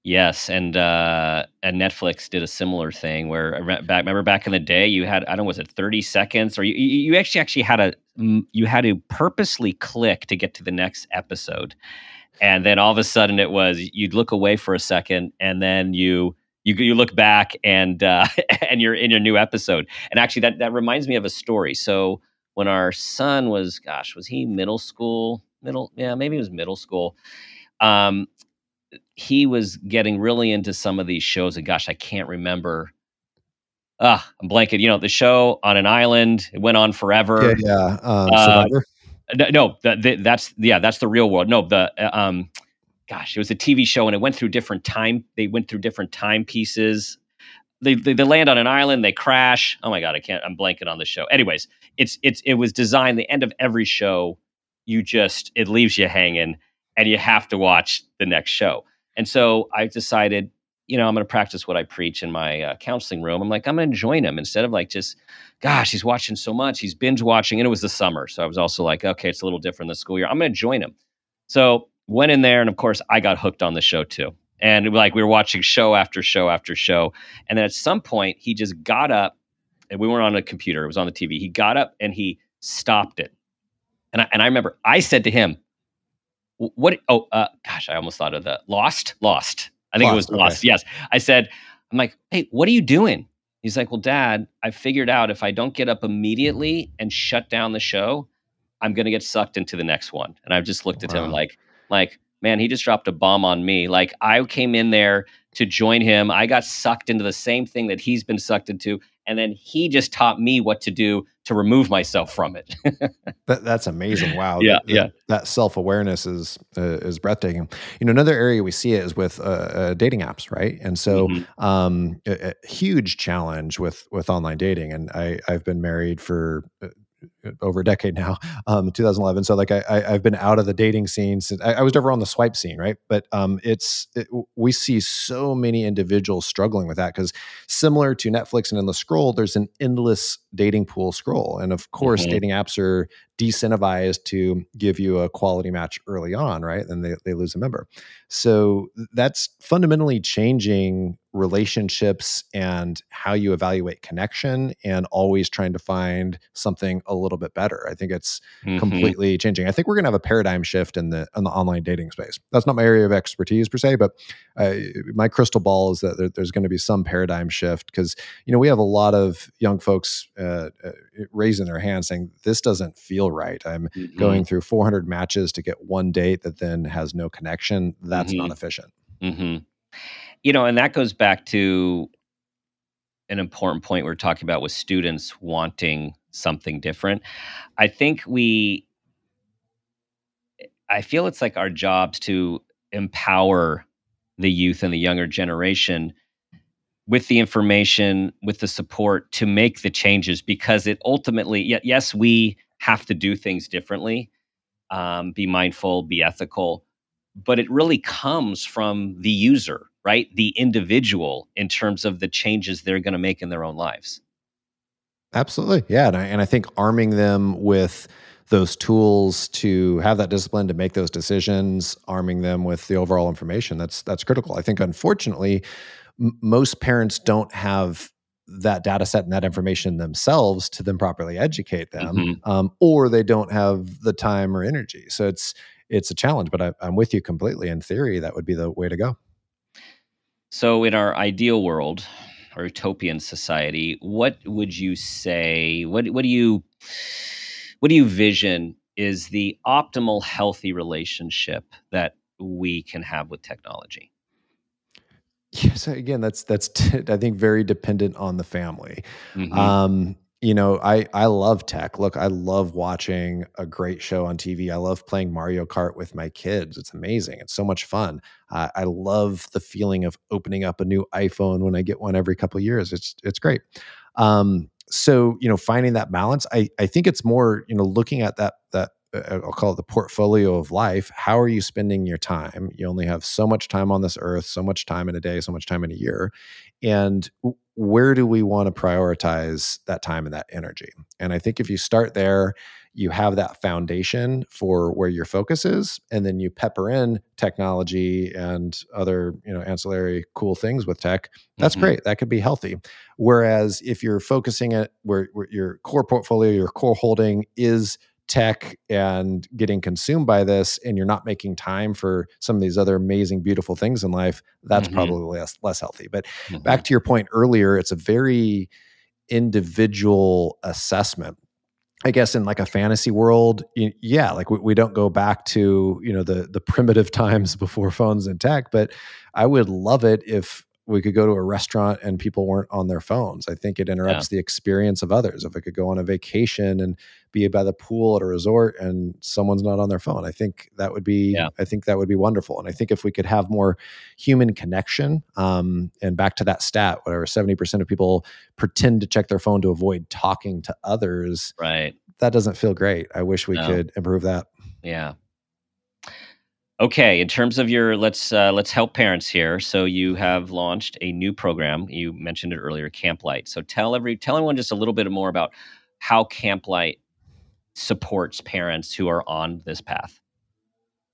Yes, and uh, and Netflix did a similar thing where back remember back in the day you had I don't know was it thirty seconds or you you actually actually had a you had to purposely click to get to the next episode, and then all of a sudden it was you'd look away for a second and then you you you look back and uh, and you're in your new episode. And actually that that reminds me of a story. So when our son was gosh was he middle school middle yeah maybe it was middle school. Um, he was getting really into some of these shows and gosh i can't remember ah i'm blanking you know the show on an island it went on forever. Yeah, yeah. Um, uh, no the, the, that's yeah that's the real world. No the uh, um gosh it was a tv show and it went through different time they went through different time pieces. They, they, they land on an island they crash. Oh my god i can't i'm blanking on the show. Anyways it's it's it was designed the end of every show you just it leaves you hanging and you have to watch the next show. And so I decided, you know, I'm going to practice what I preach in my uh, counseling room. I'm like, I'm going to join him instead of like just, gosh, he's watching so much. He's binge watching. And it was the summer. So I was also like, okay, it's a little different this school year. I'm going to join him. So went in there. And of course, I got hooked on the show too. And like we were watching show after show after show. And then at some point, he just got up and we weren't on a computer, it was on the TV. He got up and he stopped it. And I, and I remember I said to him, what oh uh, gosh i almost thought of the lost lost i think it was okay. lost yes. I said i'm like hey what are you doing? He's like well dad i figured out if i don't get up immediately and shut down the show i'm going to get sucked into the next one. And i just looked at wow. him like like man he just dropped a bomb on me. Like i came in there to join him. I got sucked into the same thing that he's been sucked into and then he just taught me what to do to remove myself from it. that, that's amazing. Wow. yeah, that, yeah. That self awareness is uh, is breathtaking. You know, another area we see it is with uh, uh, dating apps, right? And so, mm-hmm. um, a, a, huge challenge with with online dating. And I I've been married for uh, over a decade now, um, 2011. So like I, I have been out of the dating scene since I, I was never on the swipe scene, right? But um, it's it, we see so many individuals struggling with that because similar to Netflix and in the scroll, there's an endless dating pool scroll, and of course, mm-hmm. dating apps are decentivized to give you a quality match early on, right? Then they, they lose a member. So that's fundamentally changing relationships and how you evaluate connection and always trying to find something a little bit better. I think it's mm-hmm. completely changing. I think we're going to have a paradigm shift in the in the online dating space. That's not my area of expertise per se, but uh, my crystal ball is that there, there's going to be some paradigm shift because you know we have a lot of young folks uh, uh, raising their hands saying this doesn't feel right. I'm mm-hmm. going through 400 matches to get one date that then has no connection. That's mm-hmm. not efficient. Mm-hmm. You know, and that goes back to an important point we're talking about with students wanting something different. I think we, I feel it's like our jobs to empower the youth and the younger generation with the information, with the support to make the changes because it ultimately, yes, we have to do things differently, um, be mindful, be ethical, but it really comes from the user, right? The individual in terms of the changes they're going to make in their own lives. Absolutely. Yeah. And I, and I think arming them with those tools to have that discipline to make those decisions, arming them with the overall information, that's, that's critical. I think, unfortunately, m- most parents don't have that data set and that information themselves to then properly educate them mm-hmm. um, or they don't have the time or energy so it's it's a challenge but I, i'm with you completely in theory that would be the way to go so in our ideal world or utopian society, what would you say? What what do you what do you vision is the optimal healthy relationship that we can have with technology? Yes, again, that's that's t- I think very dependent on the family. Mm-hmm. Um, you know, I I love tech. Look, I love watching a great show on TV. I love playing Mario Kart with my kids. It's amazing. It's so much fun. Uh, I love the feeling of opening up a new iPhone when I get one every couple years. It's it's great. Um, so you know, finding that balance, I I think it's more you know looking at that that I'll call it the portfolio of life. How are you spending your time? You only have so much time on this earth, so much time in a day, so much time in a year. And where do we want to prioritize that time and that energy? And I think if you start there, you have that foundation for where your focus is, and then you pepper in technology and other, you know, ancillary cool things with tech. That's mm-hmm. great. That could be healthy. Whereas if you're focusing it where, where your core portfolio, your core holding is tech and getting consumed by this and you're not making time for some of these other amazing beautiful things in life that's mm-hmm. probably less less healthy but mm-hmm. back to your point earlier it's a very individual assessment I guess in like a fantasy world, yeah, like we, we, don't go back to you know the the primitive times before phones and tech, but I would love it if we could go to a restaurant and people weren't on their phones. I think it interrupts yeah. the experience of others. If I could go on a vacation and be by the pool at a resort and someone's not on their phone, I think that would be yeah. I think that would be wonderful. And I think if we could have more human connection, um, and back to that stat, whatever seventy percent of people pretend to check their phone to avoid talking to others. Right. That doesn't feel great. I wish we no. could improve that. Yeah. Okay, in terms of your let's uh, let's help parents here. So you have launched a new program. You mentioned it earlier, Camp Camplight. So tell every tell everyone just a little bit more about how Camp Camplight supports parents who are on this path.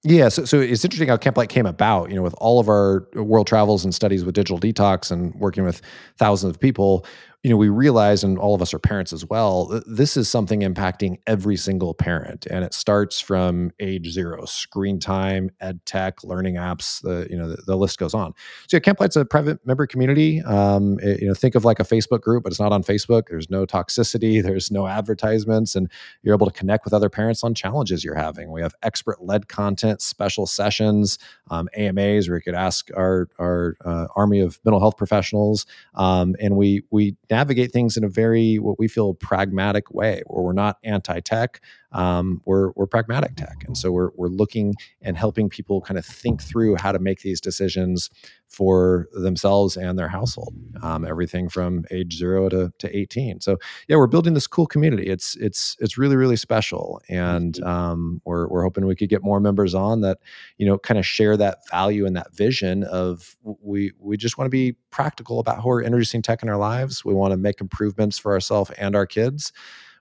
Yeah, so, so it's interesting how Camp Camplight came about. You know, with all of our world travels and studies with digital detox and working with thousands of people, you know, we realize, and all of us are parents as well, this is something impacting every single parent. And it starts from age zero, screen time, ed tech, learning apps, the, you know, the, the list goes on. So yeah, Camplight's a private member community. Um, it, you know, think of like a Facebook group, but it's not on Facebook. There's no toxicity, there's no advertisements, and you're able to connect with other parents on challenges you're having. We have expert led content, special sessions, um, AMAs where you could ask our, our uh, army of mental health professionals. Um, and we, we navigate things in a very what we feel pragmatic way, where we're not anti-tech, um, we're we're pragmatic tech, and so we're we're looking and helping people kind of think through how to make these decisions for themselves and their household. Um, everything from age zero to, to 18. So yeah, we're building this cool community. It's it's it's really really special, and mm-hmm. um, we're we're hoping we could get more members on that you know kind of share that value and that vision of we we just want to be practical about how we're introducing tech in our lives. We want to make improvements for ourselves and our kids.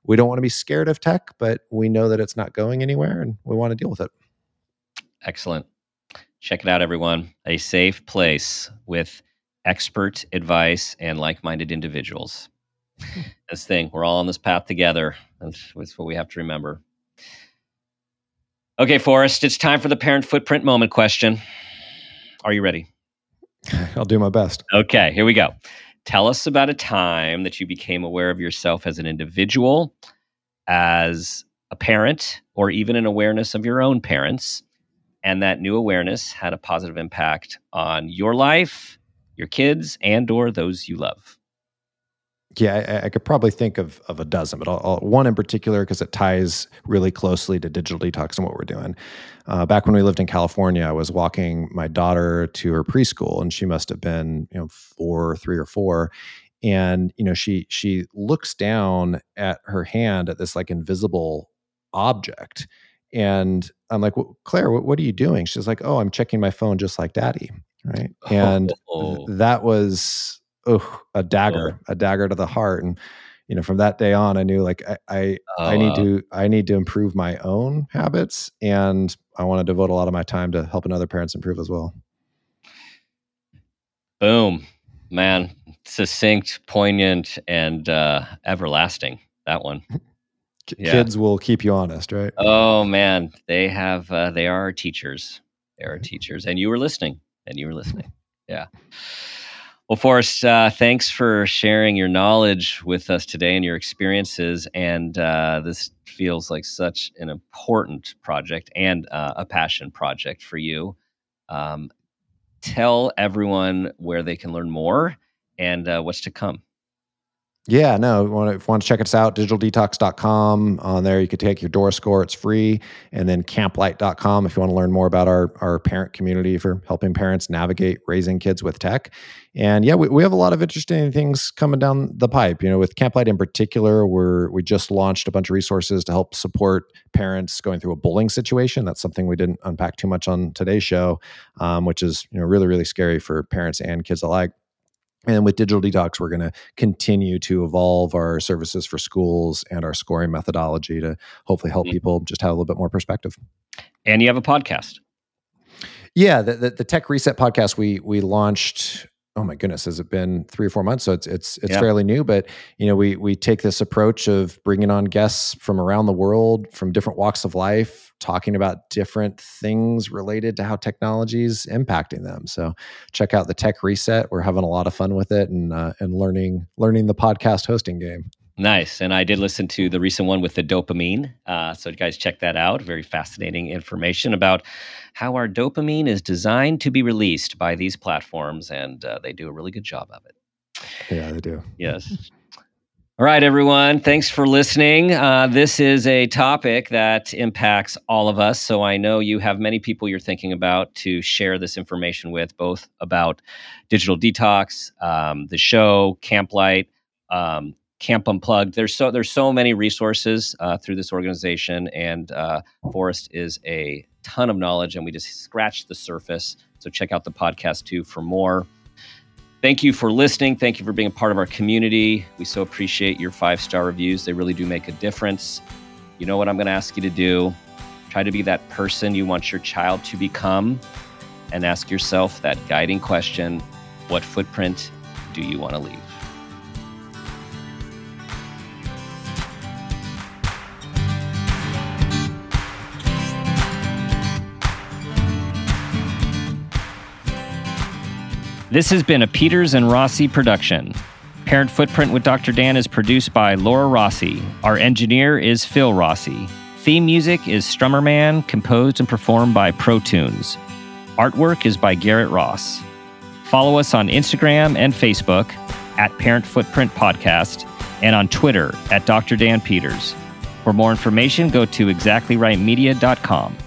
We don't want to be scared of tech, but we know that it's not going anywhere, and we want to deal with it. Excellent. Check it out, everyone. A safe place with expert advice and like minded individuals. this thing, we're all on this path together. That's, that's what we have to remember. Okay, Forest, it's time for the parent footprint moment question. Are you ready? I'll do my best. Okay, here we go. Tell us about a time that you became aware of yourself as an individual, as a parent, or even an awareness of your own parents, and that new awareness had a positive impact on your life, your kids, and or those you love. Yeah, I, I could probably think of of a dozen, but I'll, I'll, one in particular because it ties really closely to digital detox and what we're doing. Uh, back when we lived in California, I was walking my daughter to her preschool, and she must have been you know four, three or four, and you know she she looks down at her hand at this like invisible object and I'm like, well, Claire, what, what, are you doing? She's like, oh, I'm checking my phone just like daddy. Right. And oh. that was oh, a dagger, oh. a dagger to the heart. And, you know, from that day on, I knew like I, I, I oh, need to, I need to improve my own habits and I want to devote a lot of my time to helping other parents improve as well. Boom, man. Succinct, poignant, and uh, everlasting. That one. yeah. kids will keep you honest, right? Oh man, they have uh, they are teachers. They are teachers, and you were listening, and you were listening. Yeah. Well, Forest, uh, thanks for sharing your knowledge with us today and your experiences. And uh, this feels like such an important project and uh, a passion project for you. Um, tell everyone where they can learn more and uh, what's to come. Yeah, no, if you want to, check us out, digitaldetox.com. On there, you can take your DORA score, it's free. And then camplight.com if you want to learn more about our, our parent community for helping parents navigate raising kids with tech. And yeah, we, we have a lot of interesting things coming down the pipe. You know, with Camplight in particular, we're, we just launched a bunch of resources to help support parents going through a bullying situation. That's something we didn't unpack too much on today's show, um, which is you know really, really scary for parents and kids alike. And with Digital Detox, we're going to continue to evolve our services for schools and our scoring methodology to hopefully help mm-hmm. people just have a little bit more perspective. And you have a podcast. Yeah, the, the, the Tech Reset podcast we we launched oh my goodness, has it been three or four months? So it's it's it's yeah. fairly new, but you know, we we take this approach of bringing on guests from around the world, from different walks of life, talking about different things related to how technology is impacting them. So check out the Tech Reset. We're having a lot of fun with it and uh, and learning learning the podcast hosting game. Nice. And I did listen to the recent one with the dopamine. Uh, so, you guys check that out. Very fascinating information about how our dopamine is designed to be released by these platforms. And uh, they do a really good job of it. Yeah, they do. Yes. All right, everyone. Thanks for listening. Uh, this is a topic that impacts all of us. So I know you have many people you're thinking about to share this information with, both about digital detox, um, the show, Camplight, um, Camp Unplugged. There's so there's so many resources uh, through this organization, and uh, Forest is a ton of knowledge, and we just scratched the surface. So check out the podcast too for more. Thank you for listening. Thank you for being a part of our community. We so appreciate your five star reviews. They really do make a difference. You know what I'm going to ask you to do? Try to be that person you want your child to become, and ask yourself that guiding question: What footprint do you want to leave? This has been a Peters and Rossi production. Parent Footprint with Dr. Dan is produced by Laura Rossi. Our engineer is Phil Rossi. Theme music is Strummerman, composed and performed by ProTunes. Artwork is by Garrett Ross. Follow us on Instagram and Facebook at Parent Footprint Podcast and on Twitter at Dr. Dan Peters. For more information, go to exactlyrightmedia.com.